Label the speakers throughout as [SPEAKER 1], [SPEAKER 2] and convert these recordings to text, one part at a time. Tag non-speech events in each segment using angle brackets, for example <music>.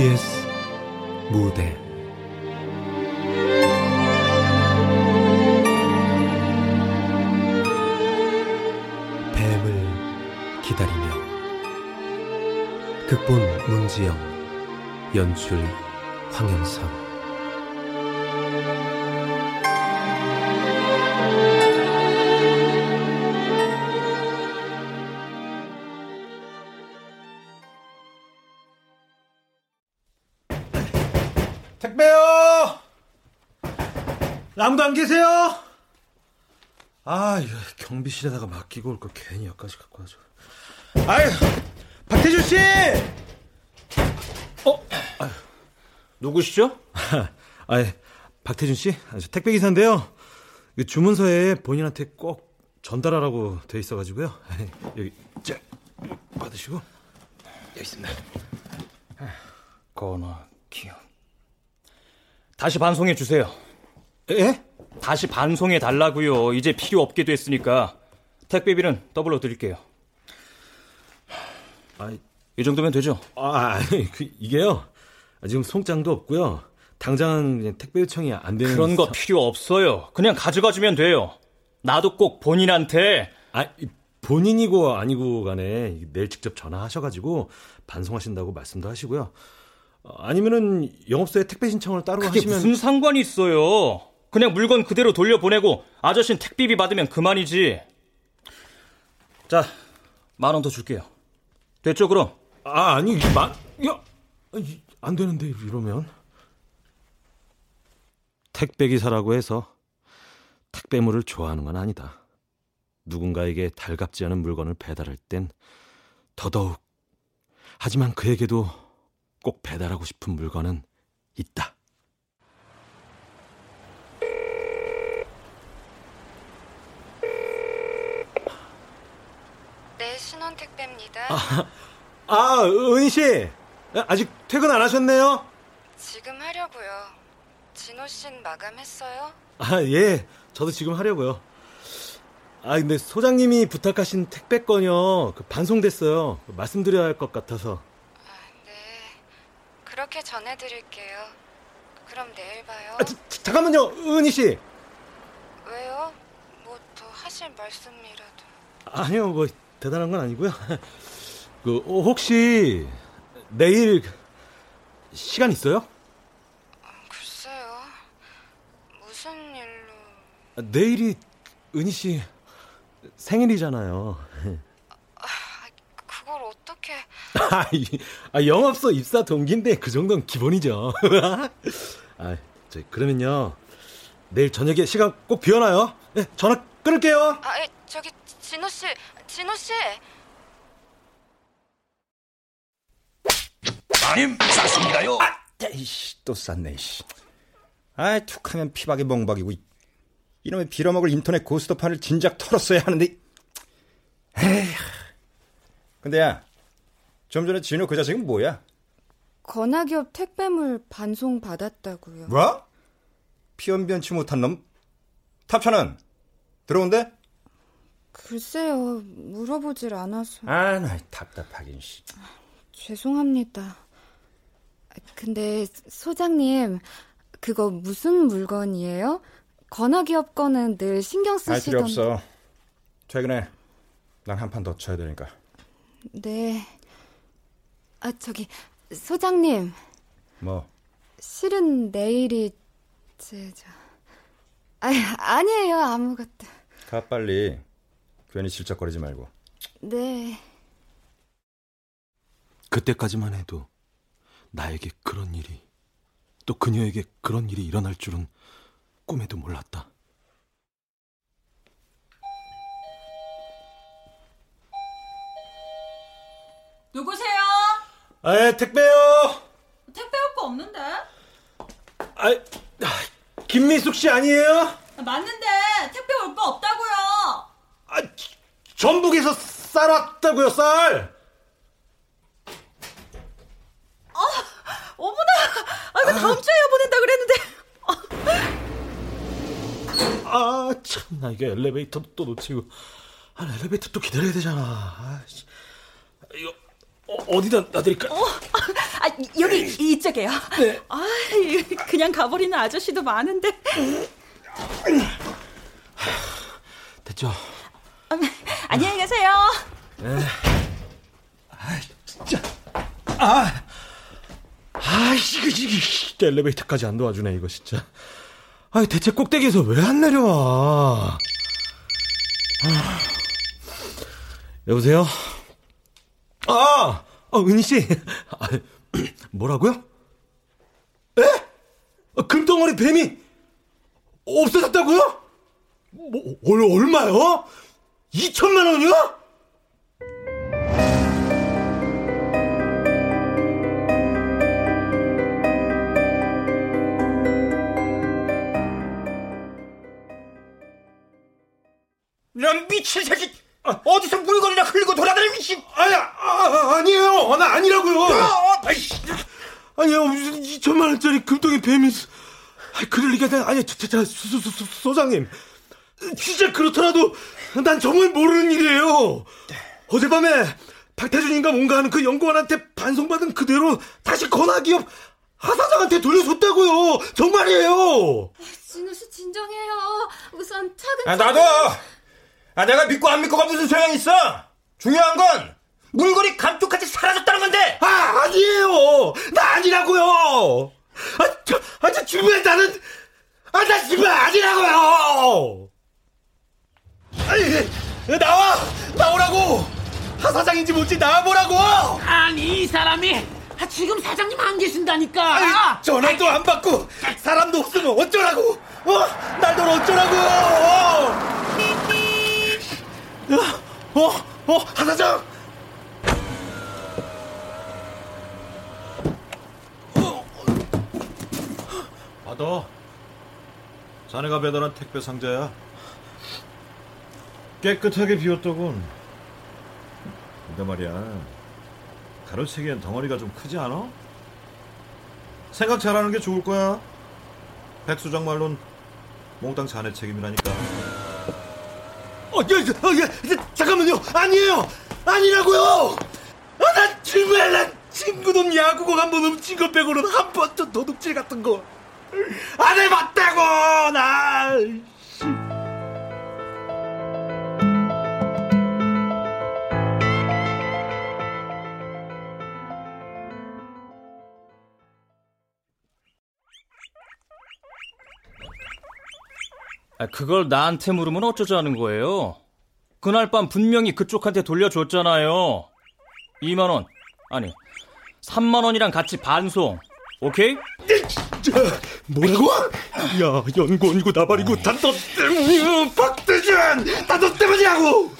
[SPEAKER 1] KBS 무대. 뱀을 기다리며. 극본 문지영 연출 황영선
[SPEAKER 2] 경비실에다가 맡기고 올 걸 괜히 여기까지 갖고 와줘. 아유, 박태준 씨!
[SPEAKER 3] 어? 아유, 누구시죠? <laughs>
[SPEAKER 2] 아, 박태준 씨, 택배 기사인데요. 주문서에 본인한테 꼭 전달하라고 돼 있어가지고요. 여기, 자, 받으시고 여기 있습니다.
[SPEAKER 3] 건어 기억. 다시 반송해 주세요.
[SPEAKER 2] 예?
[SPEAKER 3] 다시 반송해 달라고요. 이제 필요 없게 됐으니까 택배비는 더블로 드릴게요. 아, 이 정도면 되죠?
[SPEAKER 2] 아, 아니, 그, 이게요. 지금 송장도 없고요. 당장은 택배 요청이 안 되는
[SPEAKER 3] 그런 거 사... 필요 없어요. 그냥 가져가 주면 돼요. 나도 꼭 본인한테
[SPEAKER 2] 아, 본인이고 아니고 간에 내일 직접 전화하셔가지고 반송하신다고 말씀도 하시고요. 어, 아니면은 영업소에 택배 신청을 따로
[SPEAKER 3] 그게
[SPEAKER 2] 하시면
[SPEAKER 3] 무슨 상관이 있어요? 그냥 물건 그대로 돌려보내고 아저씨는 택비비 받으면 그만이지. 자, 만 원 더 줄게요. 됐죠, 그럼?
[SPEAKER 2] 아, 아니, 만, 야, 안 되는데, 이러면. 택배기사라고 해서 택배물을 좋아하는 건 아니다. 누군가에게 달갑지 않은 물건을 배달할 땐 더더욱. 하지만 그에게도 꼭 배달하고 싶은 물건은 있다.
[SPEAKER 4] 신원 택배입니다.
[SPEAKER 2] 아, 아 은희 씨 아직 퇴근 안 하셨네요?
[SPEAKER 4] 지금 하려고요. 진호 씨는 마감했어요?
[SPEAKER 2] 아 예, 저도 지금 하려고요. 아 근데 소장님이 부탁하신 택배 건요 그 반송됐어요. 말씀드려야 할 것 같아서.
[SPEAKER 4] 아, 네, 그렇게 전해드릴게요. 그럼 내일 봐요.
[SPEAKER 2] 아, 자, 잠깐만요, 은희 씨.
[SPEAKER 4] 왜요? 뭐 더 하실 말씀이라도.
[SPEAKER 2] 아니요, 뭐 대단한 건 아니고요. 그 어, 혹시 내일 시간 있어요?
[SPEAKER 4] 글쎄요. 무슨 일로?
[SPEAKER 2] 아, 내일이 은희 씨 생일이잖아요.
[SPEAKER 4] 아, 그걸 어떻게? <laughs>
[SPEAKER 2] 아, 영업소 입사 동기인데 그 정도는 기본이죠. <laughs> 아, 저 그러면요. 내일 저녁에 시간 꼭 비워놔요. 네, 전화 끊을게요.
[SPEAKER 4] 아, 저기 진호 씨, 진호 씨.
[SPEAKER 5] 아님 쌌습니다요.
[SPEAKER 6] 아, 이씨 또 쌌네. 씨. 아이 툭하면 피박이 멍박이고 이놈의 빌어먹을 인터넷 고스톱판을 진작 털었어야 하는데. 에휴. 근데 야, 좀 전에 진호 그 자식은 뭐야?
[SPEAKER 4] 건화기업 택배물 반송 받았다고요.
[SPEAKER 6] 뭐? 피언변치 못한 놈? 탑차는 들어온대?
[SPEAKER 4] 글쎄요, 물어보질 않아서.
[SPEAKER 6] 아, 나 답답하긴 씨.
[SPEAKER 4] 죄송합니다. 근데 소장님, 그거 무슨 물건이에요? 건화기업 거는 늘 신경 쓰시던. 알
[SPEAKER 6] 필요 없어. 퇴근해. 난한 판 더 쳐야 되니까.
[SPEAKER 4] 네. 아 저기 소장님.
[SPEAKER 6] 뭐?
[SPEAKER 4] 실은 내일이 제 저. 아 아니에요 아무것도.
[SPEAKER 6] 가 빨리. 괜히 질척거리지 말고.
[SPEAKER 4] 네.
[SPEAKER 2] 그때까지만 해도 나에게 그런 일이 또 그녀에게 그런 일이 일어날 줄은 꿈에도 몰랐다.
[SPEAKER 7] 누구세요?
[SPEAKER 2] 아, 예, 택배요.
[SPEAKER 7] 택배 오빠 없는데?
[SPEAKER 2] 아, 김미숙 씨 아니에요?
[SPEAKER 7] 맞는데 택배 올 거 없다고요.
[SPEAKER 2] 아, 전북에서 쌀 왔다고요, 쌀.
[SPEAKER 7] 아, 어머나. 아, 그 다음 주에 보낸다
[SPEAKER 2] 그랬는데. 아, 참, 나 이게 엘리베이터도 또 놓치고. 아, 엘리베이터 또 기다려야 되잖아. 아, 이거
[SPEAKER 8] 어, 디다 놔드릴까?
[SPEAKER 7] 어, 아, 여기 이쪽에요. 네. 아, 그냥 가버리는 아저씨도 많은데.
[SPEAKER 8] 됐죠?
[SPEAKER 7] 아, 안녕히 계세요. 네.
[SPEAKER 8] 아, 진짜. 아, 아, 이거, 이거, 엘리베이터까지 안 도와주네, 이거 진짜. 아, 대체 꼭대기에서 왜 안 내려와? 아. 여보세요? 아, 어, 은희 씨. 아, <clears throat> 뭐라고요? 에? 아, 금덩어리 뱀이 없어졌다고요? 뭐, 얼, 얼마요? 2천만 원이요?
[SPEAKER 6] 이런 미친 새끼! 아, 어디서 물건이나 흘리고 돌아다니는 미친!
[SPEAKER 8] 아니, 아, 아, 아니에요! 나 아니라고요! 아, 아니요, 무슨 2천만 원짜리 금덩이 뱀이, 아, 그럴 리가, 아니, 저, 저, 저, 소, 소, 소, 소장님. 진짜 그렇더라도, 난 정말 모르는 일이에요. 어젯밤에 박태준인가 뭔가 하는 그 연구원한테 반송받은 그대로 다시 건화기업 하사장한테 돌려줬다고요. 정말이에요.
[SPEAKER 4] 진우 씨 진정해요. 우선 차근차근.
[SPEAKER 6] 아, 나도 아, 내가 믿고 안 믿고가 무슨 소용이 있어? 중요한 건 물건이 감쪽같이 사라졌다는 건데.
[SPEAKER 8] 아, 아니에요. 나 아니라고요. 아, 저, 아, 저 주변에 나는 아, 나 지금 아니라고요. 아니, 나와, 나오라고. 하 사장인지 뭔지 나와보라고.
[SPEAKER 9] 아니 이 사람이 지금 사장님 안 계신다니까.
[SPEAKER 8] 아니, 전화도 안 받고 사람도 없으면 어쩌라고. 어, 날들 어쩌라고. 어, 어, 어, 하 사장.
[SPEAKER 10] 받아. 자네가 배달한 택배 상자야. 깨끗하게 비웠더군. 근데 말이야. 가로채기엔 덩어리가 좀 크지 않아? 생각 잘하는 게 좋을 거야. 백수장 말론 몽땅 자네 책임이라니까.
[SPEAKER 8] 어, 야, 야, 야, 잠깐만요. 아니에요. 아니라고요. 아, 난 정말 난 친구 돈 야구공 한 번 훔친 것 빼고는 한 번도 도둑질 같은 거 안 해봤다고 나.
[SPEAKER 3] 그걸 나한테 물으면 어쩌자는 거예요? 그날 밤 분명히 그쪽한테 돌려줬잖아요. 2만 원. 아니, 3만 원이랑 같이 반송. 오케이?
[SPEAKER 8] 뭐라고? 야, 연구원이고 나발이고 다너 때문이야, 박대준! 다너 때문이라고!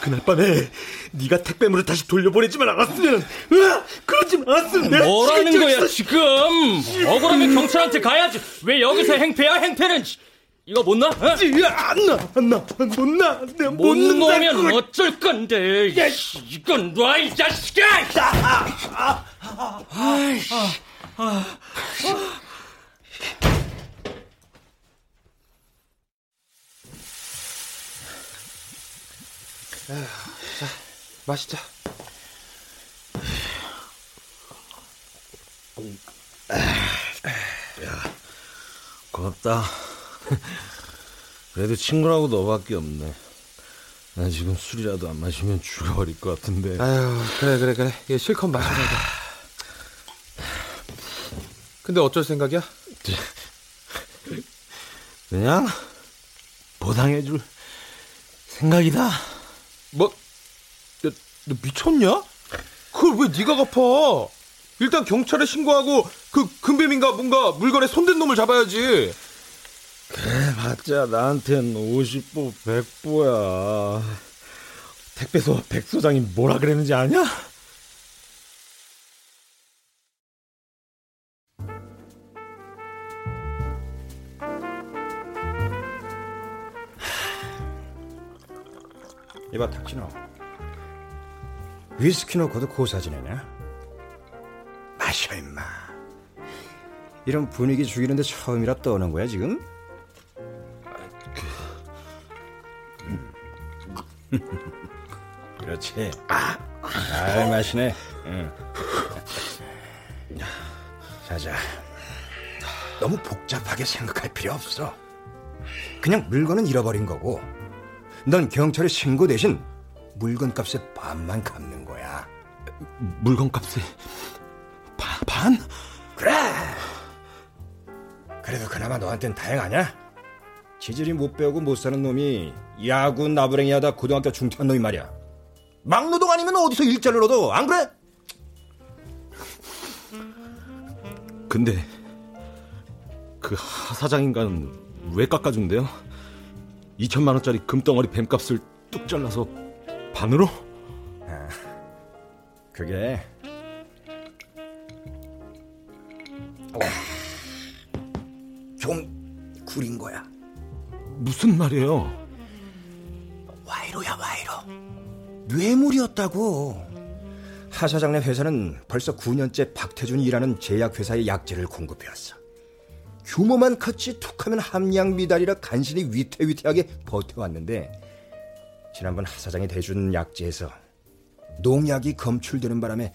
[SPEAKER 8] 그날 밤에 네가 택배물을 다시 돌려보내지만 않았으면, 으, 그러지 않았으면 내가
[SPEAKER 3] 뭐라는 거야 지금? 억울하면 경찰한테 가야지. 왜 여기서 행패야 행패는? 이거 못 나? 어?
[SPEAKER 8] 안 나, 안 나, 못 나. 내가
[SPEAKER 3] 못 놓으면 어쩔 건데. 야, 이건 놔, 이 자식아! 아이씨.
[SPEAKER 8] 자, 마시자. 야, 고맙다. <laughs> 그래도 친구라고 너밖에 없네. 나 지금 술이라도 안 마시면 죽어버릴 것 같은데.
[SPEAKER 11] 아유, 그래, 그래, 그래. 얘 실컷 마셔라. 근데 어쩔 생각이야? <laughs>
[SPEAKER 8] 그냥 보상해줄 생각이다.
[SPEAKER 11] 뭐? 야, 너 미쳤냐? 그걸 왜 네가 갚아? 일단 경찰에 신고하고 그 금뱀인가 뭔가 물건에 손댄 놈을 잡아야지.
[SPEAKER 8] 그래 봤자 나한텐 50보 100보야. 택배소 백 소장이 뭐라 그랬는지 아냐?
[SPEAKER 6] 이봐 탁진호 위스키 넣고도 고사 지내냐? 마셔 임마 이런 분위기 죽이는데 처음이라 떠오는 거야 지금? <laughs> 그렇지 잘 마시네. 응. 자자. 너무 복잡하게 생각할 필요 없어. 그냥 물건은 잃어버린 거고, 넌 경찰에 신고 대신 물건 값의 반만 갚는 거야.
[SPEAKER 2] 물건 값에 바, 반?
[SPEAKER 6] 그래. 그래도 그나마 너한텐 다행하냐? 지질이 못 배우고 못 사는 놈이 야구 나부랭이 하다 고등학교 중퇴한 놈이 말이야. 막노동 아니면 어디서 일자를 얻어? 안 그래?
[SPEAKER 2] 근데 그 하사장 인간은 왜 깎아준대요? 2천만 원짜리 금덩어리 뱀값을 뚝 잘라서 반으로?
[SPEAKER 6] 그게 좀 구린 거야.
[SPEAKER 2] 무슨 말이에요?
[SPEAKER 6] 와이로야 와이로. 뇌물이었다고. 하 사장네 회사는 벌써 9년째 박태준이 일하는 제약회사에 약재를 공급해왔어. 규모만 컸지 툭하면 함량 미달이라 간신히 위태위태하게 버텨왔는데 지난번 하 사장이 대준 약재에서 농약이 검출되는 바람에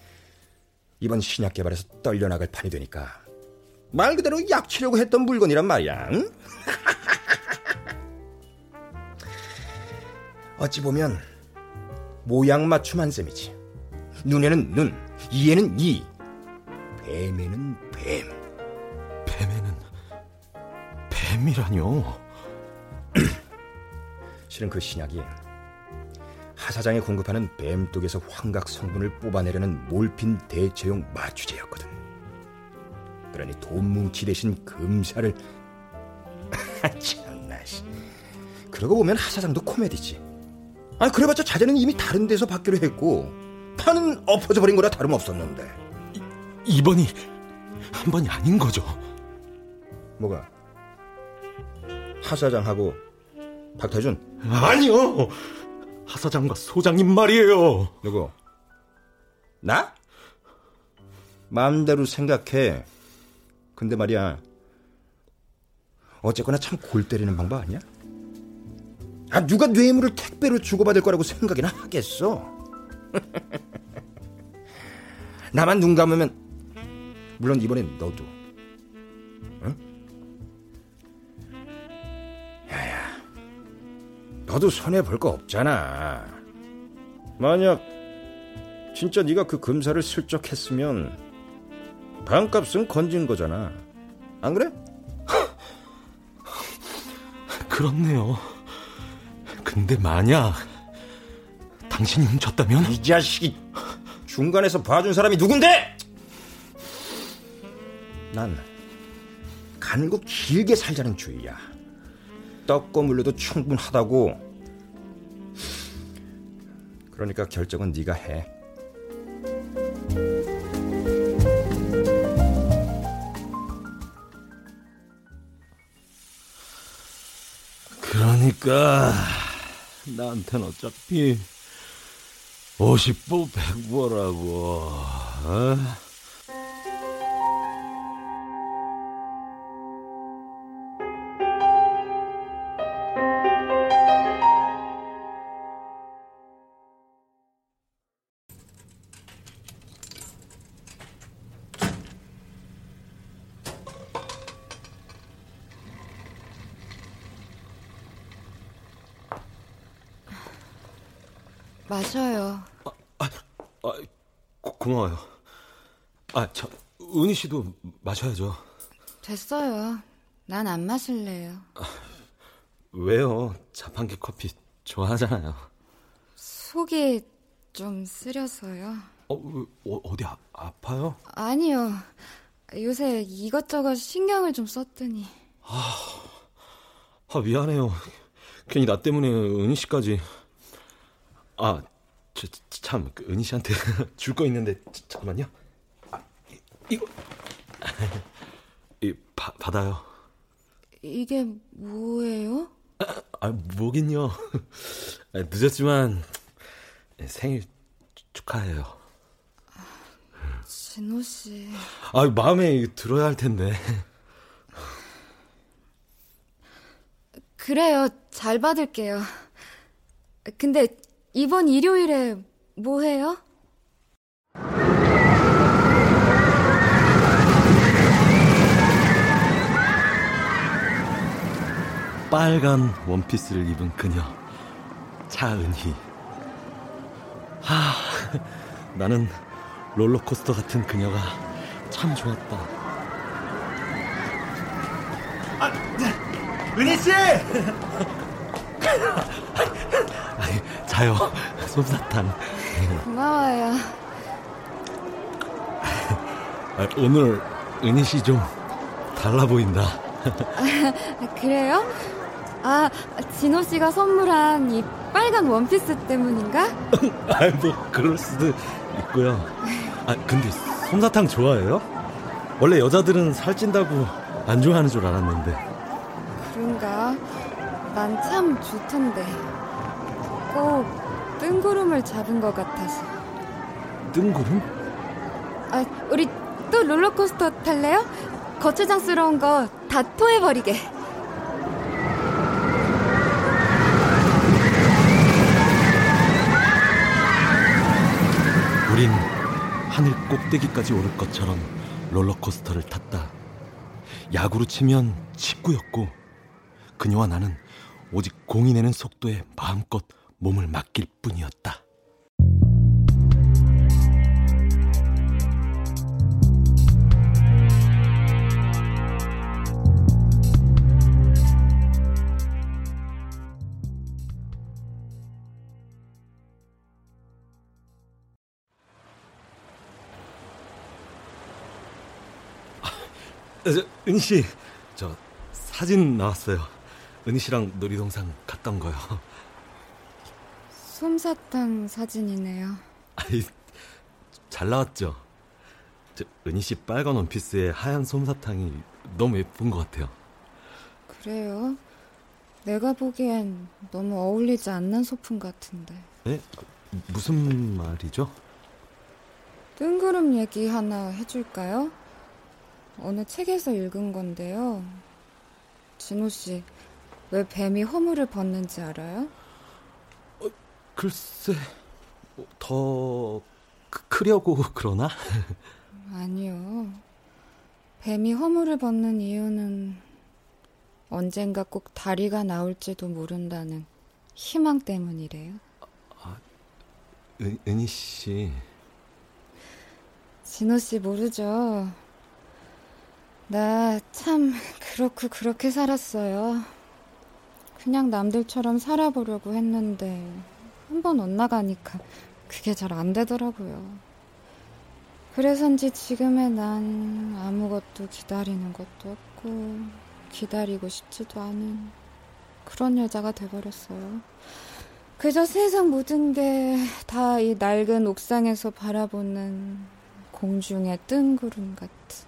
[SPEAKER 6] 이번 신약 개발에서 떨려나갈 판이 되니까 말 그대로 약 치려고 했던 물건이란 말이야. 응? <laughs> 어찌 보면 모양 맞춤 한 셈이지. 눈에는 눈, 이에는 이, 뱀에는 뱀.
[SPEAKER 2] 뱀에는 뱀이라뇨? <clears throat>
[SPEAKER 6] 실은 그 신약이 하 사장이 공급하는 뱀독에서 환각 성분을 뽑아내려는 몰핀 대체용 마취제였거든. 그러니 돈뭉치 대신 금사를 <laughs> 참나 씨. 그러고 보면 하 사장도 코미디지. 아 그래봤자 자재는 이미 다른 데서 받기로 했고 판은 엎어져 버린 거라 다름없었는데.
[SPEAKER 2] 이번이 한 번이 아닌 거죠?
[SPEAKER 6] 뭐가? 하 사장하고 박태준
[SPEAKER 2] 아니요. 하 사장과 소장님 말이에요.
[SPEAKER 6] 누구? 나? 마음대로 생각해. 근데 말이야. 어쨌거나 참 골 때리는 방법 아니야? 아, 누가 뇌물을 택배로 주고받을 거라고 생각이나 하겠어? <laughs> 나만 눈 감으면, 물론 이번엔 너도. 응? 야야, 너도 손해 볼 거 없잖아. 만약 진짜 네가 그 금사를 슬쩍 했으면 반값은 건진 거잖아. 안 그래?
[SPEAKER 2] 그렇네요. 근데 만약 당신이 훔쳤다면
[SPEAKER 6] 이 자식이 중간에서 봐준 사람이 누군데? 난 가늘고 길게 살자는 주의야. 떡고 물려도 충분하다고. 그러니까 결정은 네가 해.
[SPEAKER 2] 그러니까 나한텐 어차피 50보 100보라고 어?
[SPEAKER 4] 마셔요.
[SPEAKER 2] 아, 고, 고마워요 아 저 은희 씨도 마셔야죠
[SPEAKER 4] 됐어요. 난 안 마실래요.
[SPEAKER 2] 왜요 자판기 커피 좋아하잖아요
[SPEAKER 4] 속이 좀 쓰려서요.
[SPEAKER 2] 어, 어 어 디 아, 아파요?
[SPEAKER 4] 아니요. 요새 이것저것 신경을 좀 썼더니.
[SPEAKER 2] 아 미안해요 괜히 나 때문에 은희 씨까지 아, 저, 참, 그 은희 씨한테 <laughs> 줄 거 있는데, 자, 잠깐만요. 아, 이, 이거. <laughs> 이, 바, 받아요.
[SPEAKER 4] 이게 뭐예요?
[SPEAKER 2] 아, 뭐긴요. <laughs> 아, 늦었지만, 생일 축하해요.
[SPEAKER 4] 진호 씨.
[SPEAKER 2] 아, 마음에 들어야 할 텐데.
[SPEAKER 4] 그래요. 잘 받을게요. 근데 이번 일요일에 뭐 해요?
[SPEAKER 2] 빨간 원피스를 입은 그녀 차은희. 하 아, <laughs> 나는 롤러코스터 같은 그녀가 참 좋았다. 아, 네.
[SPEAKER 8] 은희 씨! <laughs>
[SPEAKER 2] 자요 <laughs> 솜사탕
[SPEAKER 4] 고마워요.
[SPEAKER 2] 아, 오늘 은희 씨 좀 달라 보인다
[SPEAKER 4] 그래요? 아, 진호 씨가 선물한 이 빨간 원피스 때문인가? <laughs>
[SPEAKER 2] 아이 뭐 그럴 수도 있고요 아 근데 솜사탕 좋아해요? 원래 여자들은 살찐다고 안 좋아하는 줄 알았는데
[SPEAKER 4] 그런가? 난 참 좋던데. 꼭 뜬구름을 잡은 것 같아서.
[SPEAKER 2] 뜬구름?
[SPEAKER 4] 아, 우리 또 롤러코스터 탈래요? 거추장스러운 거 다 토해버리게.
[SPEAKER 2] 우린 하늘 꼭대기까지 오를 것처럼 롤러코스터를 탔다. 야구로 치면 직구였고 그녀와 나는 오직 공이 내는 속도에 마음껏 몸을 맡길 뿐이었다. 저, 은희 씨, 저 사진 나왔어요. 은희 씨랑 놀이동산 갔던 거요.
[SPEAKER 4] 솜사탕 사진이네요.
[SPEAKER 2] 아이, 잘 나왔죠. 저, 은희 씨 빨간 원피스에 하얀 솜사탕이 너무 예쁜 것 같아요.
[SPEAKER 4] 그래요? 내가 보기엔 너무 어울리지 않는 소품 같은데.
[SPEAKER 2] 네? 무슨 말이죠?
[SPEAKER 4] 뜬구름 얘기 하나 해줄까요? 어느 책에서 읽은 건데요. 진호 씨, 왜 뱀이 허물을 벗는지 알아요?
[SPEAKER 2] 글쎄, 크- 크려고 그러나? <laughs>
[SPEAKER 4] 아니요. 뱀이 허물을 벗는 이유는 언젠가 꼭 다리가 나올지도 모른다는 희망 때문이래요.
[SPEAKER 2] 은, 은희 씨,
[SPEAKER 4] 진호 씨 모르죠? 나 참 그렇고 그렇게 살았어요. 그냥 남들처럼 살아보려고 했는데 한 번 엇나가니까 그게 잘 안 되더라고요. 그래서인지 지금의 난 아무것도 기다리는 것도 없고 기다리고 싶지도 않은 그런 여자가 돼버렸어요. 그저 세상 모든 게 다 이 낡은 옥상에서 바라보는 공중의 뜬구름 같은.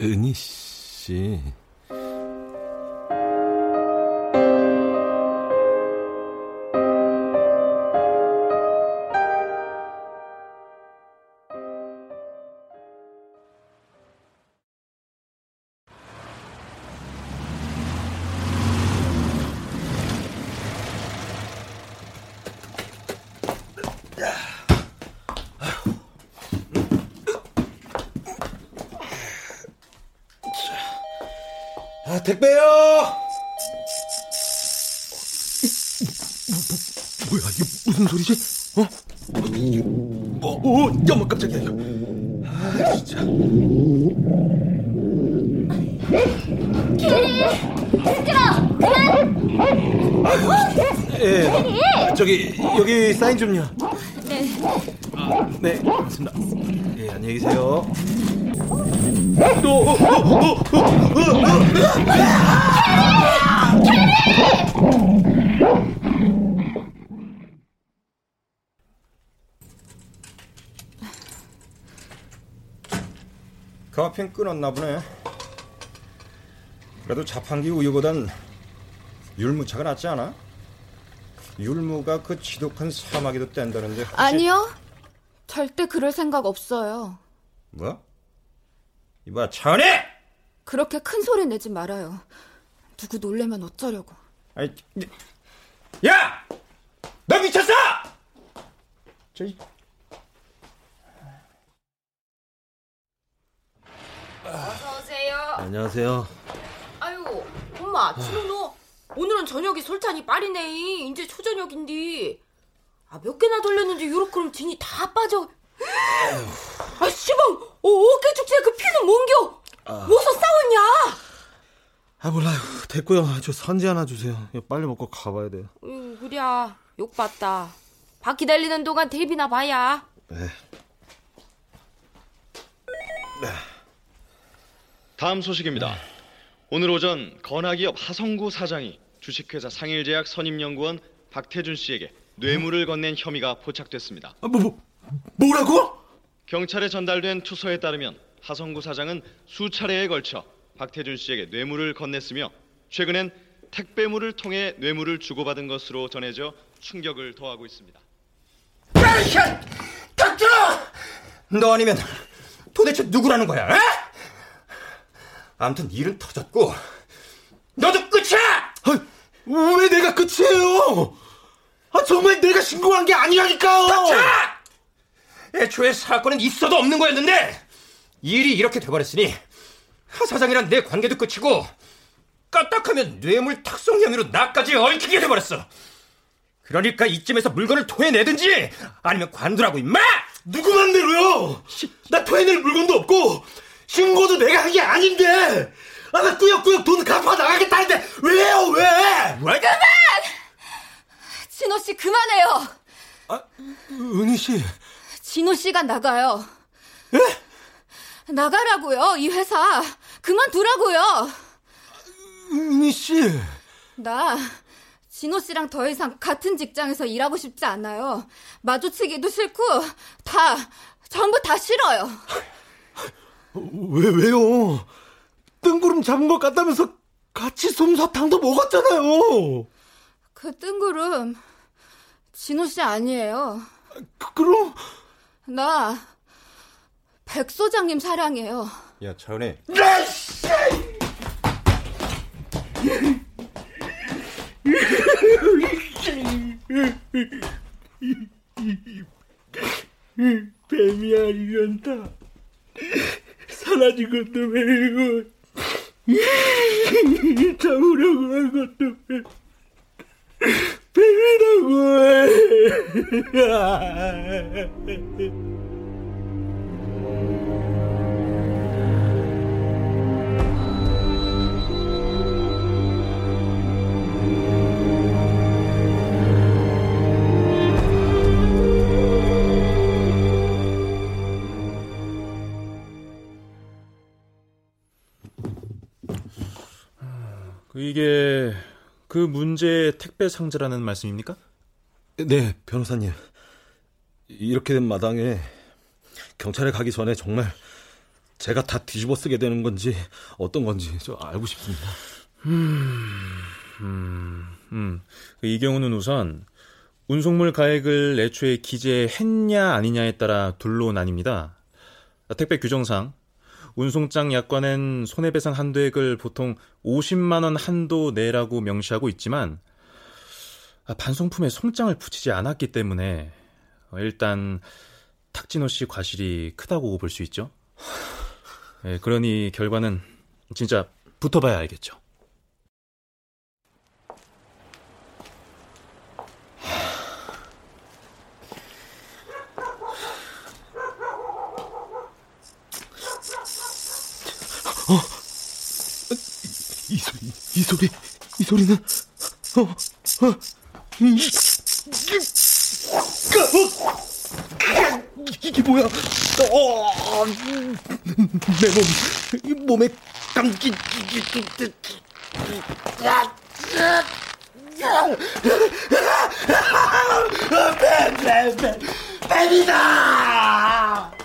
[SPEAKER 2] 은희 씨.
[SPEAKER 8] 아, 택배요!
[SPEAKER 2] 뭐 야, 이게 무슨 소리지? 어? 어, 어, 야마 깜짝이야, 이거. 아, 진짜.
[SPEAKER 8] 예, 저기, 여기 사인 좀요.
[SPEAKER 4] 네.
[SPEAKER 8] 네, 고맙습니다. 예, 안녕히 계세요.
[SPEAKER 6] 커피는 끊었나 보네. 그래도 자판기 우유보단 율무차가 낫지 않아? 율무가 그 지독한 사마귀도 뗀다는데 혹시-
[SPEAKER 4] 아니요. 절대 그럴 생각 없어요.
[SPEAKER 6] 뭐? 이봐 차은이!
[SPEAKER 4] 그렇게 큰 소리 내지 말아요. 누구 놀래면 어쩌려고.
[SPEAKER 6] 아이, 야! 너 미쳤어! 저기
[SPEAKER 7] 어서 오세요.
[SPEAKER 2] 안녕하세요.
[SPEAKER 7] 아유,
[SPEAKER 4] 엄마, 친노 오늘은 저녁이 솔찬이 빠리네. 이제 초저녁인데. 아, 몇 개나 돌렸는지 요렇게 진이 다 빠져. 아, 씨발! 어, 어깨 축제에 그 피는 뭔겨? 아... 뭐서 싸웠냐?
[SPEAKER 8] 아, 몰라요. 됐고요. 저 선지 하나 주세요. 빨리 먹고 가봐야 돼요.
[SPEAKER 4] 응, 그래야. 욕 봤다. 밥 기다리는 동안 데뷔나 봐야. 네.
[SPEAKER 12] 네. 다음 소식입니다. 오늘 오전 건화기업 하성구 사장이 주식회사 상일제약 선임연구원 박태준 씨에게 뇌물을 건넨 혐의가 포착됐습니다.
[SPEAKER 8] 아, 뭐, 뭐, 뭐라고?
[SPEAKER 12] 경찰에 전달된 투서에 따르면 하성구 사장은 수차례에 걸쳐 박태준 씨에게 뇌물을 건넸으며 최근엔 택배물을 통해 뇌물을 주고받은 것으로 전해져 충격을 더하고 있습니다.
[SPEAKER 6] 야이씨! 닥쳐! 너 아니면 도대체 누구라는 거야? 에? 아무튼 일은 터졌고 너도 끝이야!
[SPEAKER 8] 아, 왜 내가 끝이에요? 아 정말 내가 신고한 게 아니라니까요!
[SPEAKER 6] 닥쳐! 애초에 사건은 있어도 없는 거였는데 일이 이렇게 돼버렸으니 하 사장이란 내 관계도 끝이고 까딱하면 뇌물 탁송 혐의로 나까지 얽히게 돼버렸어. 그러니까 이쯤에서 물건을 토해내든지 아니면 관두라고 임마!
[SPEAKER 8] 누구 맘대로요? 나 토해낼 물건도 없고 신고도 내가 한 게 아닌데 아 나 꾸역꾸역 돈 갚아 나가겠다는데 왜요 왜?
[SPEAKER 4] 왜? 그만! 진호 씨 그만해요.
[SPEAKER 8] 아 은희 씨.
[SPEAKER 4] 진호 씨가 나가요.
[SPEAKER 8] 예?
[SPEAKER 4] 나가라고요 이 회사 그만두라고요.
[SPEAKER 8] 은희 씨.
[SPEAKER 4] 나 진호 씨랑 더 이상 같은 직장에서 일하고 싶지 않아요. 마주치기도 싫고 다 전부 다 싫어요.
[SPEAKER 8] 왜 왜요? 뜬구름 잡은 것 같다면서 같이 솜사탕도 먹었잖아요.
[SPEAKER 4] 그 뜬구름 진호 씨 아니에요.
[SPEAKER 8] 그, 그럼
[SPEAKER 4] 나 백 소장님 사랑해요.
[SPEAKER 6] 야 차은혜.
[SPEAKER 8] 뱀이 아니란다. 사라진 것도 뱀이고 잡으려고 한 것도 뱀이라고
[SPEAKER 13] 이게 그 문제의 택배 상자라는 말씀입니까?
[SPEAKER 2] 네, 변호사님. 이렇게 된 마당에 경찰에 가기 전에 정말 제가 다 뒤집어 쓰게 되는 건지 어떤 건지 좀 알고 싶습니다.
[SPEAKER 13] 음, 음, 음. 그이 경우는 우선 운송물 가액을 애초에 기재했냐 아니냐에 따라 둘로 나뉩니다. 택배 규정상 운송장 약관엔 손해배상 한도액을 보통 50만 원 한도 내라고 명시하고 있지만 아, 반송품에 송장을 붙이지 않았기 때문에 일단 탁진호 씨 과실이 크다고 볼 수 있죠. 예, 그러니 결과는 진짜 붙어봐야 알겠죠.
[SPEAKER 8] 이 소리, 이 소리, 이 소리는, 어, 어, 이, 이, 이, 이게 뭐야? 어, 내 몸, 몸에 감기, 뱀, 뱀, 뱀, 뱀이다!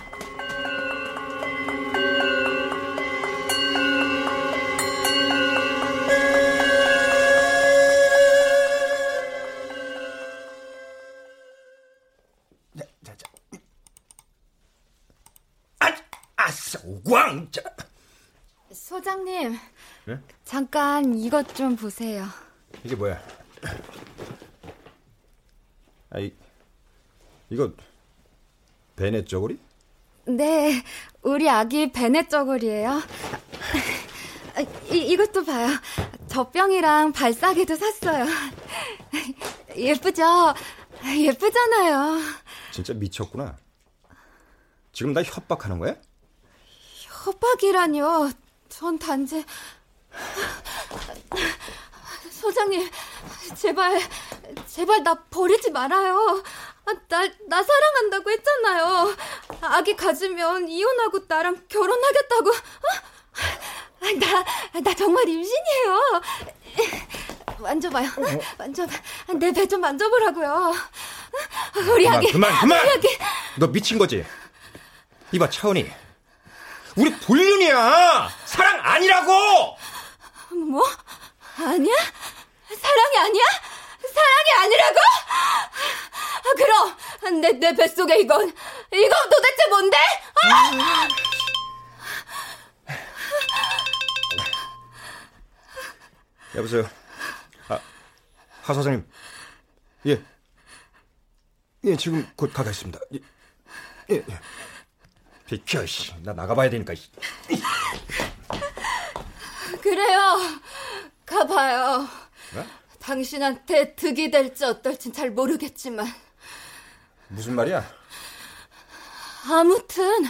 [SPEAKER 6] 왕자.
[SPEAKER 4] 소장님, 네? 잠깐 이것 좀 보세요.
[SPEAKER 6] 이게 뭐야? 아, 이, 이거 베넷 저고리?
[SPEAKER 4] 네, 우리 아기 베넷 저고리예요. 이, 이것도 봐요. 젖병이랑 발사계도 샀어요. 예쁘죠? 예쁘잖아요.
[SPEAKER 6] 진짜 미쳤구나. 지금 나 협박하는 거야?
[SPEAKER 4] 협박이라뇨. 전 단지 소장님, 제발, 제발 나 버리지 말아요. 아, 나, 나 사랑한다고 했잖아요. 아기 가지면 이혼하고 나랑 결혼하겠다고. 아, 나, 나 정말 임신이에요. 만져봐요. 만져봐. 내 배 좀 만져보라고요. 우리
[SPEAKER 6] 그만,
[SPEAKER 4] 아기.
[SPEAKER 6] 그만, 그만!
[SPEAKER 4] 우리 아기.
[SPEAKER 6] 너 미친 거지? 이봐, 차은이. 우리 불륜이야! 사랑 아니라고!
[SPEAKER 4] 뭐? 아니야? 사랑이 아니야? 사랑이 아니라고? 아, 그럼 내, 내 뱃속에 이건 이건 도대체 뭔데? 아!
[SPEAKER 6] 여보세요. 아, 하 사장님. 예. 예, 지금 곧 가겠습니다. 예, 예. 예. 비켜, 씨. 나 나가봐야 되니까. 씨.
[SPEAKER 4] 그래요. 가봐요.
[SPEAKER 6] 네?
[SPEAKER 4] 당신한테 득이 될지 어떨진 잘 모르겠지만
[SPEAKER 6] 무슨 말이야?
[SPEAKER 4] 아무튼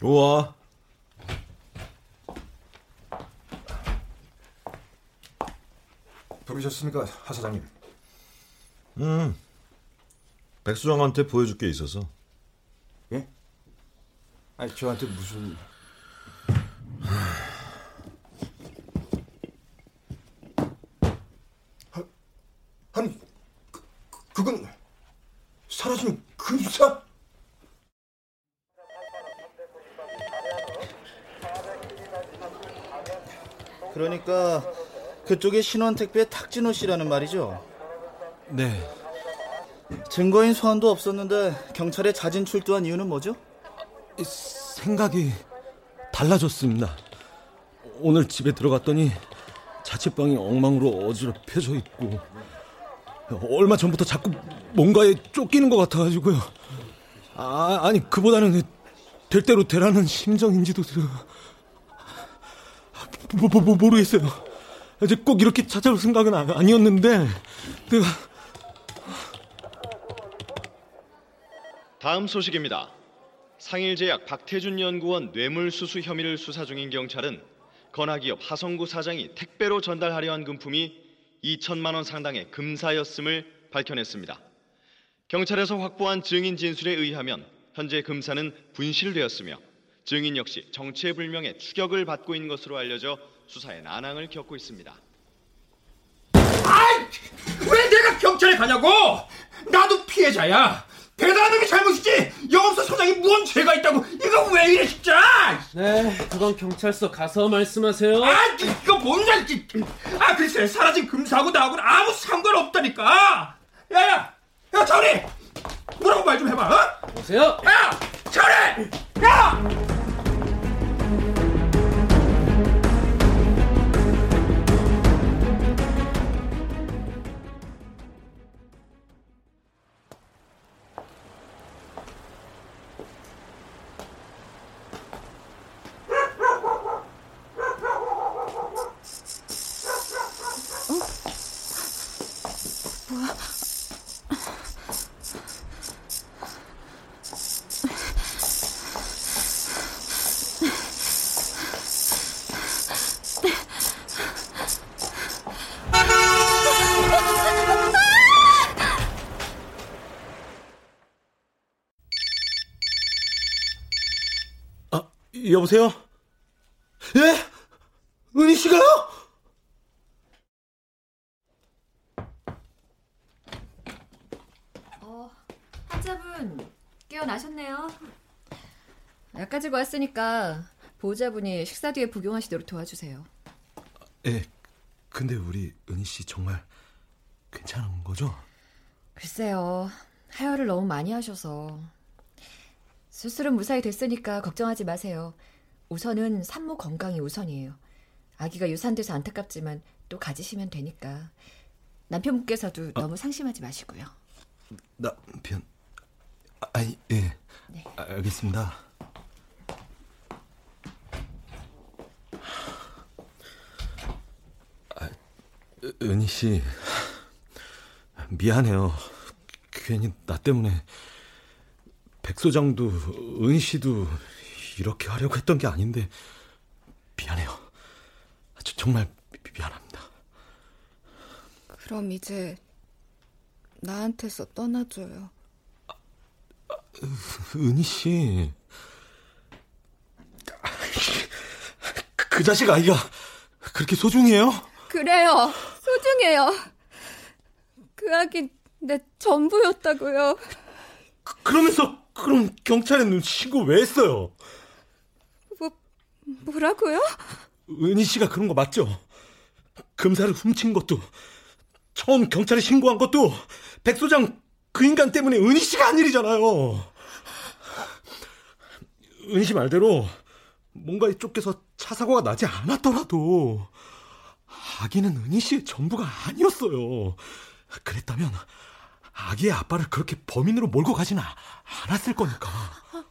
[SPEAKER 10] 들어와.
[SPEAKER 6] 부르셨습니까, 하 사장님?
[SPEAKER 10] 음. 백수장한테 보여줄 게 있어서.
[SPEAKER 6] 예? 아니, 저한테 무슨... 하, 아니, 그, 그건 사라진 금사?
[SPEAKER 14] 그러니까 그쪽에 신원 택배 탁진호 씨라는 말이죠.
[SPEAKER 2] 네.
[SPEAKER 14] 증거인 소환도 없었는데 경찰에 자진 출두한 이유는 뭐죠?
[SPEAKER 2] 생각이 달라졌습니다. 오늘 집에 들어갔더니 자취방이 엉망으로 어지럽혀져 있고 얼마 전부터 자꾸 뭔가에 쫓기는 것 같아가지고요. 아, 아니 그보다는 될 대로 되라는 심정인지도 뭐, 뭐, 뭐, 모르겠어요. 이제 꼭 이렇게 찾아올 생각은 아, 아니었는데 내가
[SPEAKER 12] 다음 소식입니다. 상일제약 박태준 연구원 뇌물수수 혐의를 수사 중인 경찰은 건화기업 하성구 사장이 택배로 전달하려 한 금품이 2천만 원 상당의 금사였음을 밝혀냈습니다. 경찰에서 확보한 증인 진술에 의하면 현재 금사는 분실되었으며 증인 역시 정체불명의 추격을 받고 있는 것으로 알려져 수사에 난항을 겪고 있습니다.
[SPEAKER 8] 왜 내가 경찰에 가냐고? 나도 피해자야. 대단한 놈이 잘못이지. 영업소 소장이 뭔 죄가 있다고? 이거 왜 이래 진짜?
[SPEAKER 15] 네, 그건 경찰서 가서 말씀하세요.
[SPEAKER 8] 아, 이거 뭔냐? 이- 아, 글쎄 사라진 금사하고 나하고는 아무 상관없다니까. 야 야, 야 저리. 뭐라고 말 좀 해봐. 어?
[SPEAKER 15] 보세요.
[SPEAKER 8] 야, 저리. 야. 여보세요? 예? 은희 씨가요?
[SPEAKER 16] 어, 환자분 깨어나셨네요. 약 가지고 왔으니까 보호자분이 식사 뒤에 복용하시도록 도와주세요.
[SPEAKER 2] 예. 근데 우리 은희 씨 정말 괜찮은 거죠?
[SPEAKER 16] 글쎄요. 하혈을 너무 많이 하셔서 수술은 무사히 됐으니까 걱정하지 마세요. 우선은 산모 건강이 우선이에요. 아기가 유산돼서 안타깝지만 또 가지시면 되니까 남편분께서도 너무 상심하지 마시고요.
[SPEAKER 2] 남편. 아, 예.
[SPEAKER 16] 네.
[SPEAKER 2] 알겠습니다. 아, 은희 씨, 미안해요. 괜히 나 때문에 백 소장도 은희 씨도 이렇게 하려고 했던 게 아닌데 미안해요. 저, 정말 미- 미안합니다.
[SPEAKER 4] 그럼 이제 나한테서 떠나줘요.
[SPEAKER 2] 은희 씨. 그 자식 아이가 그렇게 소중해요?
[SPEAKER 4] 그래요. 소중해요. 그 아기 내 전부였다고요.
[SPEAKER 8] 그러면서 그럼 경찰에는 신고 왜 했어요?
[SPEAKER 4] 뭐 뭐라고요?
[SPEAKER 8] 은희 씨가 그런 거 맞죠? 금사를 훔친 것도 처음 경찰에 신고한 것도 백 소장 그 인간 때문에 은희 씨가 한 일이잖아요. 은희 씨 말대로 뭔가에 쫓겨서 차 사고가 나지 않았더라도 아기는 은희 씨의 전부가 아니었어요. 그랬다면 아기의 아빠를 그렇게 범인으로 몰고 가진 아- 않았을 거니까.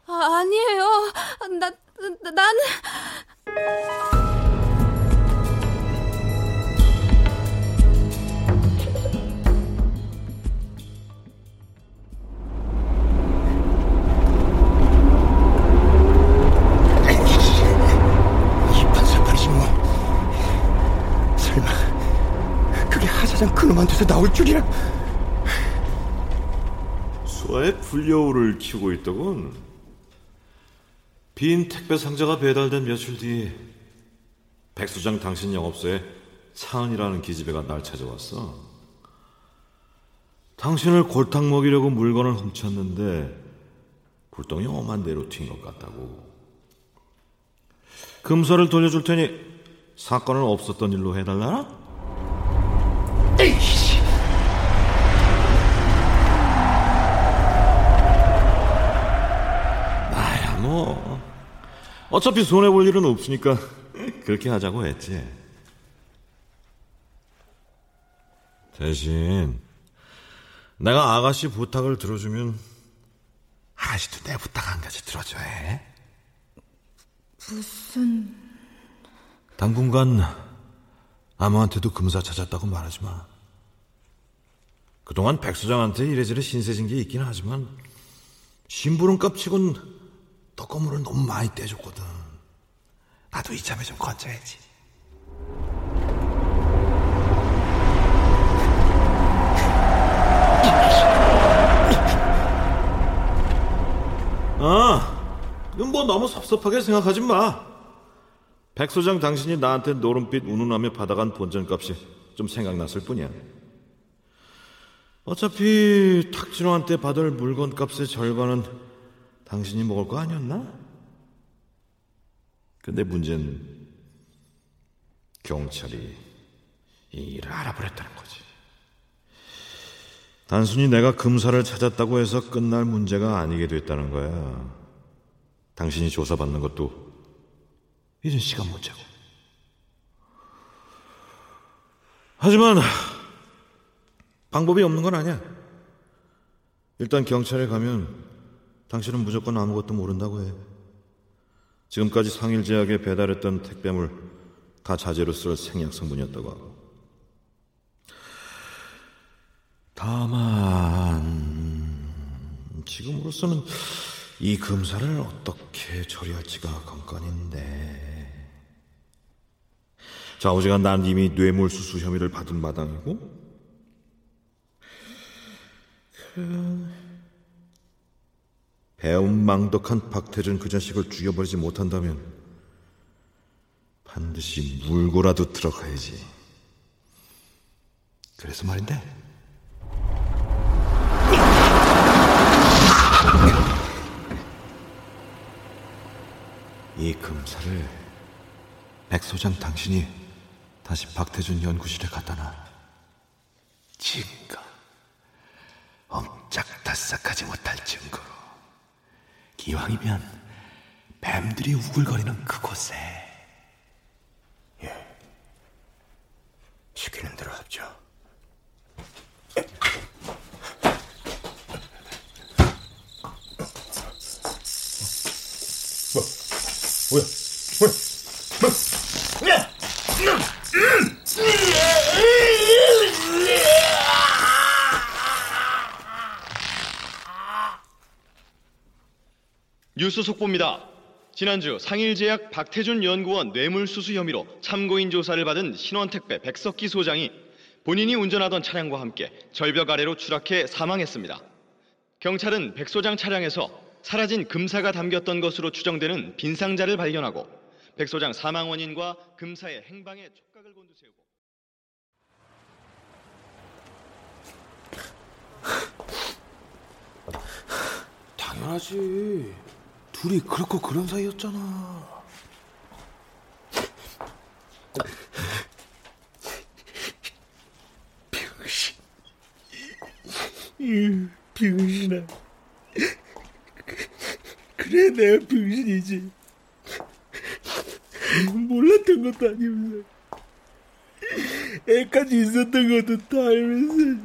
[SPEAKER 4] 아, 아니에요. 나, 나 나는
[SPEAKER 6] 뭐. 설마 그게 하사장 그놈한테서 나올 줄이야?
[SPEAKER 10] 수아에 불려오를 키우고 있더군. 빈 택배 상자가 배달된 며칠 뒤 백수장 당신 영업소에 차은이라는 기집애가 날 찾아왔어. 당신을 골탕 먹이려고 물건을 훔쳤는데 불똥이 엄한 대로 튄 것 같다고. 금서를 돌려줄 테니 사건은 없었던 일로 해달라나?
[SPEAKER 6] 에이씨.
[SPEAKER 10] 나야 뭐 어차피 손해 볼 일은 없으니까 그렇게 하자고 했지. 대신 내가 아가씨 부탁을 들어주면 아가씨도 내 부탁 한 가지 들어줘야 해.
[SPEAKER 4] 무슨
[SPEAKER 10] 당분간 아무한테도 금사 찾았다고 말하지 마. 그동안 백수장한테 이래저래 신세진 게 있긴 하지만 심부름값 치곤 떡고물을 너무 많이 떼줬거든. 나도 이참에 좀 건져야지. 아, 뭐 너무 섭섭하게 생각하지 마. 백 소장 당신이 나한테 노름빛 운운하며 받아간 본전값이 좀 생각났을 뿐이야. 어차피 탁진호한테 받을 물건값의 절반은 당신이 먹을 거 아니었나? 근데 문제는 경찰이 이 일을 알아버렸다는 거지. 단순히 내가 금사를 찾았다고 해서 끝날 문제가 아니게 됐다는 거야. 당신이 조사받는 것도 이젠 시간 문제고. 하지만 방법이 없는 건 아니야. 일단 경찰에 가면 당신은 무조건 아무것도 모른다고 해. 지금까지 상일 제약에 배달했던 택배물 다 자재로 쓸 생약 성분이었다고 하고. 다만 지금으로서는 이 금사를 어떻게 처리할지가 관건인데. 좌우지간 난 이미 뇌물수수 혐의를 받은 마당이고 그 배은망덕한 박태준 그 자식을 죽여버리지 못한다면 반드시 물고라도 들어가야지. 그래서 말인데. 이 금사를 백소장 당신이 다시 박태준 연구실에 갖다 놔. 증거. 옴짝달싹하지 못할 증거로. 기왕이면 뱀들이 우글거리는 그곳에 예 시키는 대로 합죠.
[SPEAKER 12] 뉴스 속보입니다. 지난주 상일제약 박태준 연구원 뇌물수수 혐의로 참고인 조사를 받은 신원택배 백석기 소장이 본인이 운전하던 차량과 함께 절벽 아래로 추락해 사망했습니다. 경찰은 백 소장 차량에서 사라진 금사가 담겼던 것으로 추정되는 빈 상자를 발견하고 백 소장 사망 원인과 금사의 행방에 촉각을 곤두세우고
[SPEAKER 11] 당연하지. 둘이 그렇고 그런 사이였잖아.
[SPEAKER 8] 병신. 이 병신아. 그래 내가 병신이지. 몰랐던 것도 아니면서 애까지 있었던 것도 다 알면서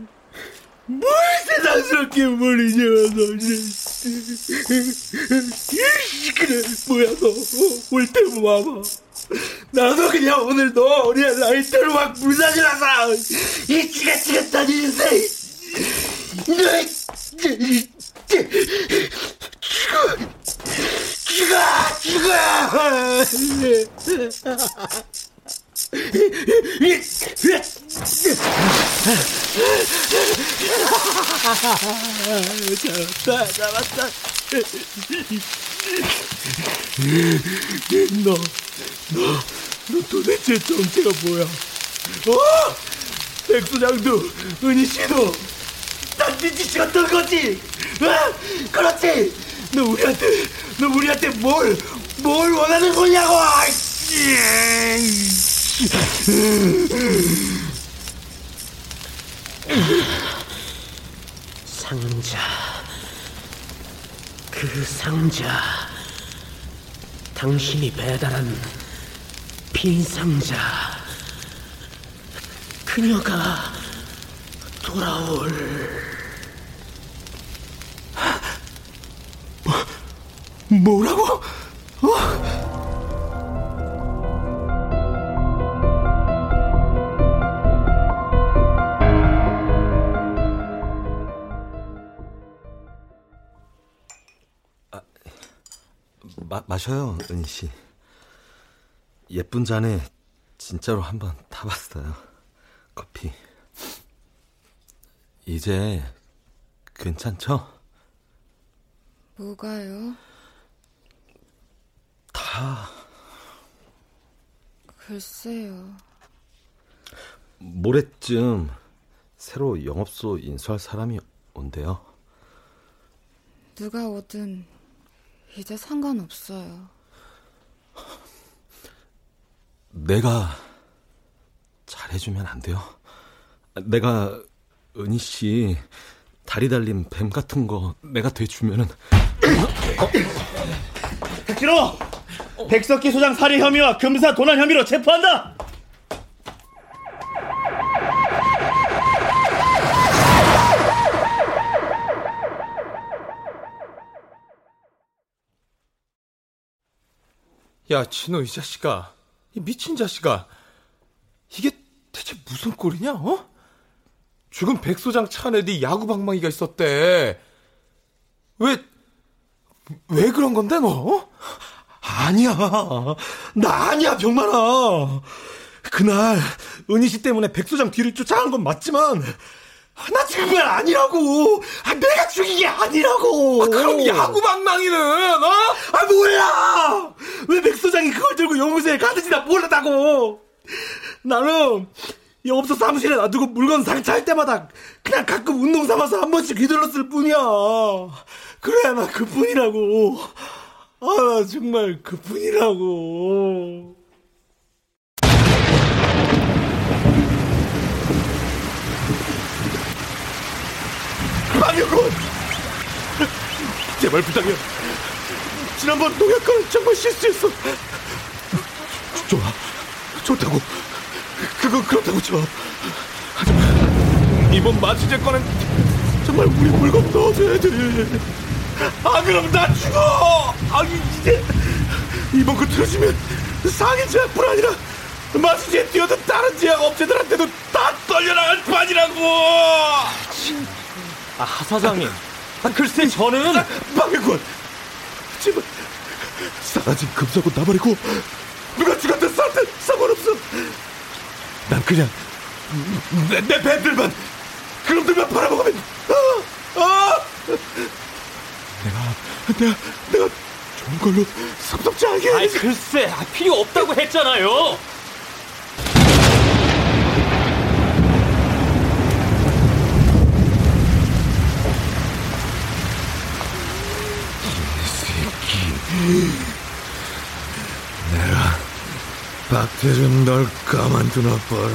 [SPEAKER 8] 뭘 세상스럽게 뭘 이제 와서 그래 뭐야 너올 때 와봐. 나도 그냥 오늘 너 우리 라이터로 막 불사질러서 이 지긋지긋한 인생. 너 죽어. 죽어 잡았다 잡았다 너, 너, 너 도대체 정체가 뭐야? 어? 백소장도 은희 씨도 딴짓 찍었던 거지? 어? 그렇지? 너 우리한테 너 우리한테 뭘 뭘 원하는 거냐고?
[SPEAKER 9] 상자. 그 상자. 당신이 배달한 빈 상자. 그녀가 돌아올.
[SPEAKER 8] 뭐라고?
[SPEAKER 2] 마, 마셔요, 은희 씨. 예쁜 잔에 진짜로 한번 타봤어요. 커피. 이제 괜찮죠?
[SPEAKER 4] 뭐가요?
[SPEAKER 2] 다
[SPEAKER 4] 글쎄요.
[SPEAKER 2] 모레쯤 새로 영업소 인수할 사람이 온대요.
[SPEAKER 4] 누가 오든 이제 상관없어요.
[SPEAKER 2] 내가 잘해주면 안 돼요? 내가 은희 씨 다리 달린 뱀 같은 거 내가 돼주면은
[SPEAKER 14] 택시로 백석기 소장 살해 혐의와 금사 도난 혐의로 체포한다.
[SPEAKER 11] 야, 진호 이 자식아. 이 미친 자식아. 이게 대체 무슨 꼴이냐, 어? 죽은 백소장 차 안에 네 야구 방망이가 있었대. 왜, 왜 그런 건데, 너?
[SPEAKER 8] 아니야. 나 아니야, 병만아. 그날, 은희 씨 때문에 백소장 뒤를 쫓아간 건 맞지만, 나 죽은 건 아니라고! 아, 내가 죽인 게 아니라고!
[SPEAKER 11] 아, 그럼 야구 방망이는, 어?
[SPEAKER 8] 아, 뭐야! 왜 백소장이 그걸 들고 영무소에 가는지 나 모르다고! 나는, 영업소 사무실에 놔두고 물건 상차할 때마다 그냥 가끔 운동 삼아서 한 번씩 휘둘렀을 뿐이야. 그래, 나 그뿐이라고. 아, 나 정말 그뿐이라고. 방역군! 제발 부탁이야. 지난번 농약과는 정말 실수했어. 좋아. 좋다고. 그건 그렇다고 쳐. 하지만 이번 마취제 거는 정말 우리 물건 넣어줘야 돼. 아 그럼 나 죽어. 아 이제 이번 거 틀어지면 상해 제약뿐 아니라 마취제 뛰어든 다른 제약 업체들한테도 다 떨려나갈 판이라고.
[SPEAKER 3] 아, 하 사장님. 아, 글쎄 저는
[SPEAKER 8] 방해군. 제발 사라진 금속은 나버리고 누가 죽었든 살든 상관없어. 난 그냥 내, 내 밴들만 그놈들만 바라보면 아, 아! 내가 내가 내가 좋은 걸로 섭섭지 않게
[SPEAKER 3] 아이 글쎄 아, 필요 없다고 했잖아요.
[SPEAKER 8] 내가 박태준 널 가만두나 봐라.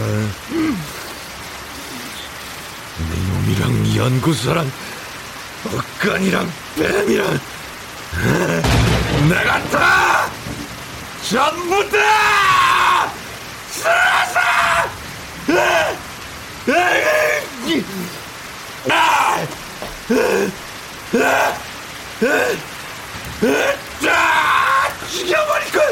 [SPEAKER 8] 네 놈이랑 연구소랑 억간이랑 뱀이랑 내가 다 전부 다 쓸어서 다 죽여버릴 걸뱀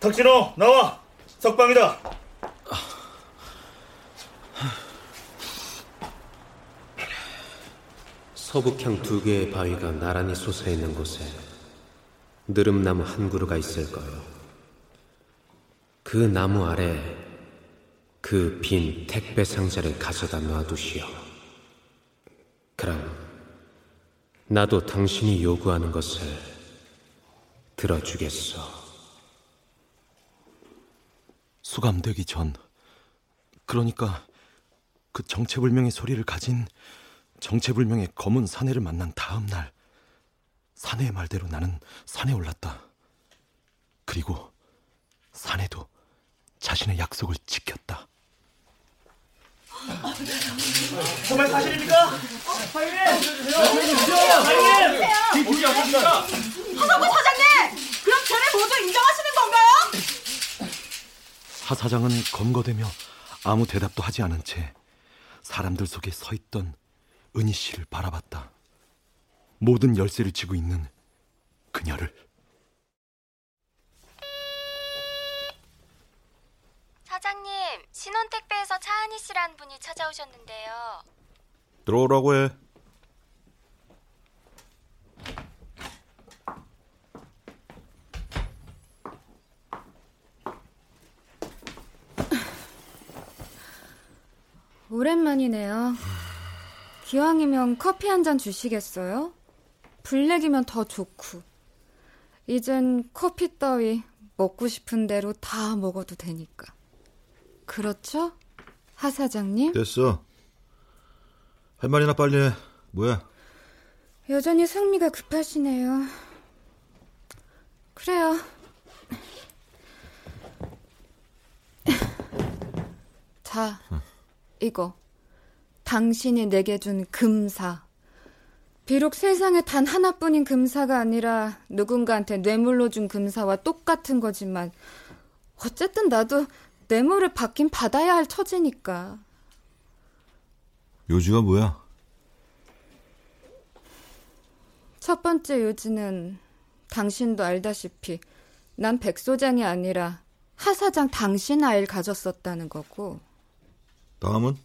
[SPEAKER 14] 탁진호 나와 석방이다
[SPEAKER 17] 서북향 두 개의 바위가 나란히 솟아 있는 곳에 느릅나무 한 그루가 있을 거요. 그 나무 아래 그 빈 택배 상자를 가져다 놔두시오. 그럼 나도 당신이 요구하는 것을 들어주겠소.
[SPEAKER 2] 수감되기 전, 그러니까 그 정체불명의 소리를 가진 정체불명의 검은 사내를 만난 다음 날, 사내의 말대로 나는 산에 올랐다. 그리고 사내도 자신의 약속을 지켰다.
[SPEAKER 14] 정말 사실입니까?
[SPEAKER 7] 하성구 사장님! 그럼 쟤네 모두 인정하시는 건가요?
[SPEAKER 2] 하 사장은 검거되며 아무 대답도 하지 않은 채 사람들 속에 서 있던 은희 씨를 바라봤다. 모든 열쇠를 쥐고 있는 그녀를.
[SPEAKER 18] 사장님, 신혼 택배에서 차은희 씨라는 분이 찾아오셨는데요.
[SPEAKER 10] 들어오라고 해.
[SPEAKER 4] 오랜만이네요. 기왕이면 커피 한 잔 주시겠어요? 블랙이면 더 좋고. 이젠 커피 따위 먹고 싶은 대로 다 먹어도 되니까. 그렇죠? 하 사장님?
[SPEAKER 10] 됐어. 할 말이나 빨리 해. 뭐야?
[SPEAKER 4] 여전히 승미가 급하시네요. 그래요. 자, 이거. 당신이 내게 준 금사. 비록 세상에 단 하나뿐인 금사가 아니라 누군가한테 뇌물로 준 금사와 똑같은 거지만 어쨌든 나도 뇌물을 받긴 받아야 할 처지니까.
[SPEAKER 10] 요지가 뭐야?
[SPEAKER 4] 첫 번째 요지는 당신도 알다시피 난 백소장이 아니라 하사장 당신 아이를 가졌었다는 거고
[SPEAKER 10] 다음은?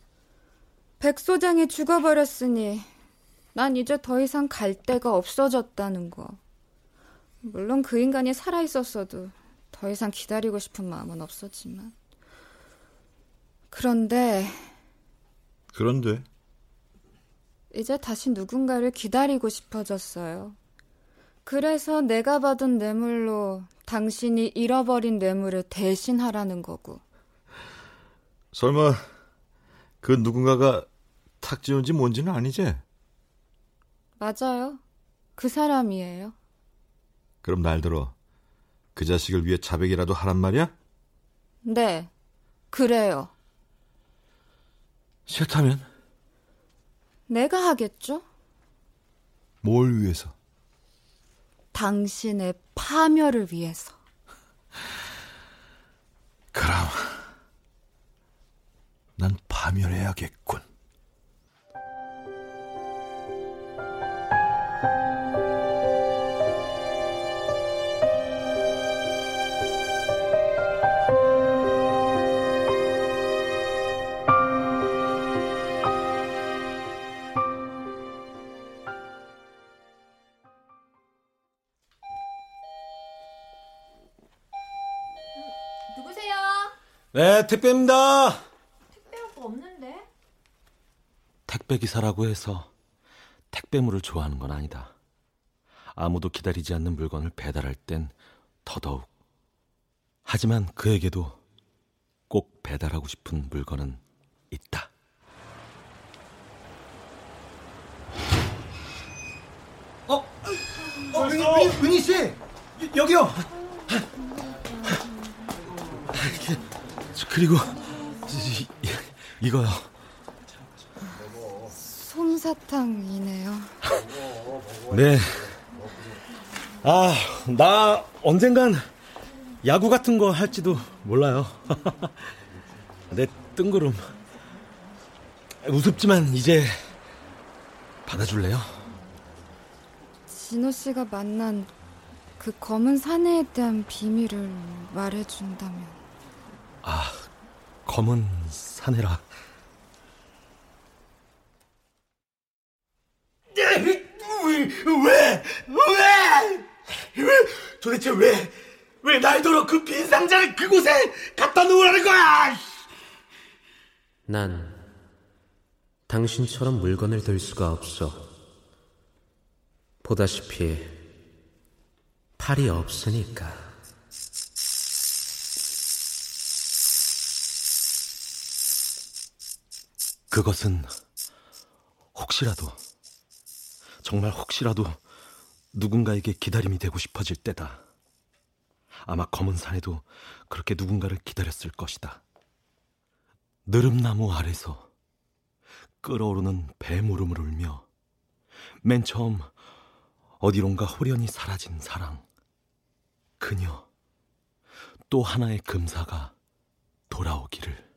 [SPEAKER 4] 백 소장이 죽어버렸으니 난 이제 더 이상 갈 데가 없어졌다는 거. 물론 그 인간이 살아있었어도 더 이상 기다리고 싶은 마음은 없었지만. 그런데
[SPEAKER 10] 그런데
[SPEAKER 4] 이제 다시 누군가를 기다리고 싶어졌어요. 그래서 내가 받은 뇌물로 당신이 잃어버린 뇌물을 대신하라는 거고.
[SPEAKER 10] 설마 그 누군가가 탁지훈지 뭔지는 아니지?
[SPEAKER 4] 맞아요. 그 사람이에요.
[SPEAKER 10] 그럼 날 들어. 그 자식을 위해 자백이라도 하란 말이야?
[SPEAKER 4] 네, 그래요.
[SPEAKER 2] 싫다면?
[SPEAKER 4] 내가 하겠죠?
[SPEAKER 2] 뭘 위해서?
[SPEAKER 4] 당신의 파멸을 위해서.
[SPEAKER 2] 그럼 난 파멸해야겠군.
[SPEAKER 16] 누구세요?
[SPEAKER 2] 네, 택배입니다.
[SPEAKER 16] 택배 오빠 없는데?
[SPEAKER 2] 택배 기사라고 해서 택배물을 좋아하는 건 아니다. 아무도 기다리지 않는 물건을 배달할 땐 더더욱. 하지만 그에게도 꼭 배달하고 싶은 물건은 있다.
[SPEAKER 8] 어, 은희, 은희, 은희 씨, 여기요.
[SPEAKER 2] 그리고 이, 이거요.
[SPEAKER 4] 솜사탕이네요.
[SPEAKER 2] 네. 아, 나 언젠간 야구 같은 거 할지도 몰라요. <laughs> 내 뜬구름. 우습지만 이제 받아줄래요?
[SPEAKER 4] 진호 씨가 만난 그 검은 사내에 대한 비밀을 말해준다면.
[SPEAKER 2] 아, 검은 사내라.
[SPEAKER 8] 왜, 왜, 왜, 왜, 도대체 왜, 왜 날더러 그 빈 상자를 그곳에 갖다 놓으라는 거야?
[SPEAKER 17] 난 당신처럼 물건을 들 수가 없어. 보다시피 팔이 없으니까.
[SPEAKER 2] 그것은 혹시라도 정말 혹시라도 누군가에게 기다림이 되고 싶어질 때다. 아마 검은 산에도 그렇게 누군가를 기다렸을 것이다. 느릅나무 아래서 끓어오르는 뱀울음을 울며 맨 처음 어디론가 호련히 사라진 사랑. 그녀. 또 하나의 금사가 돌아오기를.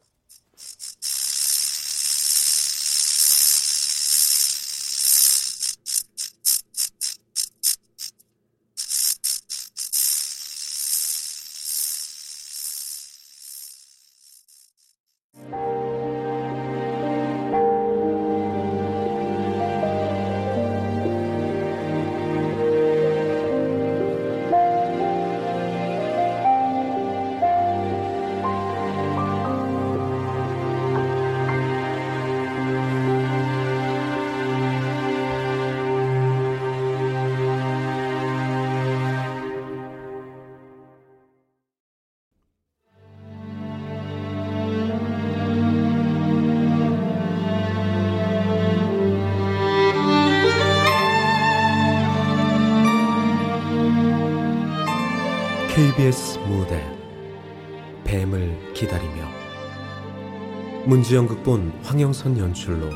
[SPEAKER 17] 문지영 극본 황영선 연출로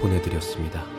[SPEAKER 17] 보내드렸습니다.